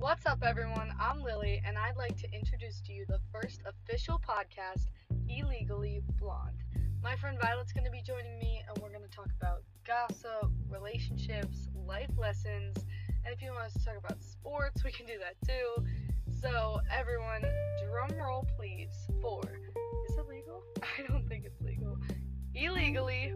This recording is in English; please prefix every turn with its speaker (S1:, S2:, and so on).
S1: What's up, everyone? I'm Lily, and I'd like to introduce to you the first official podcast, Illegally Blonde. My friend Violet's going to be joining me, and we're going to talk about gossip, relationships, life lessons, and if you want us to talk about sports, we can do that too. So, everyone, drum roll please for is it legal? I don't think it's legal. Illegally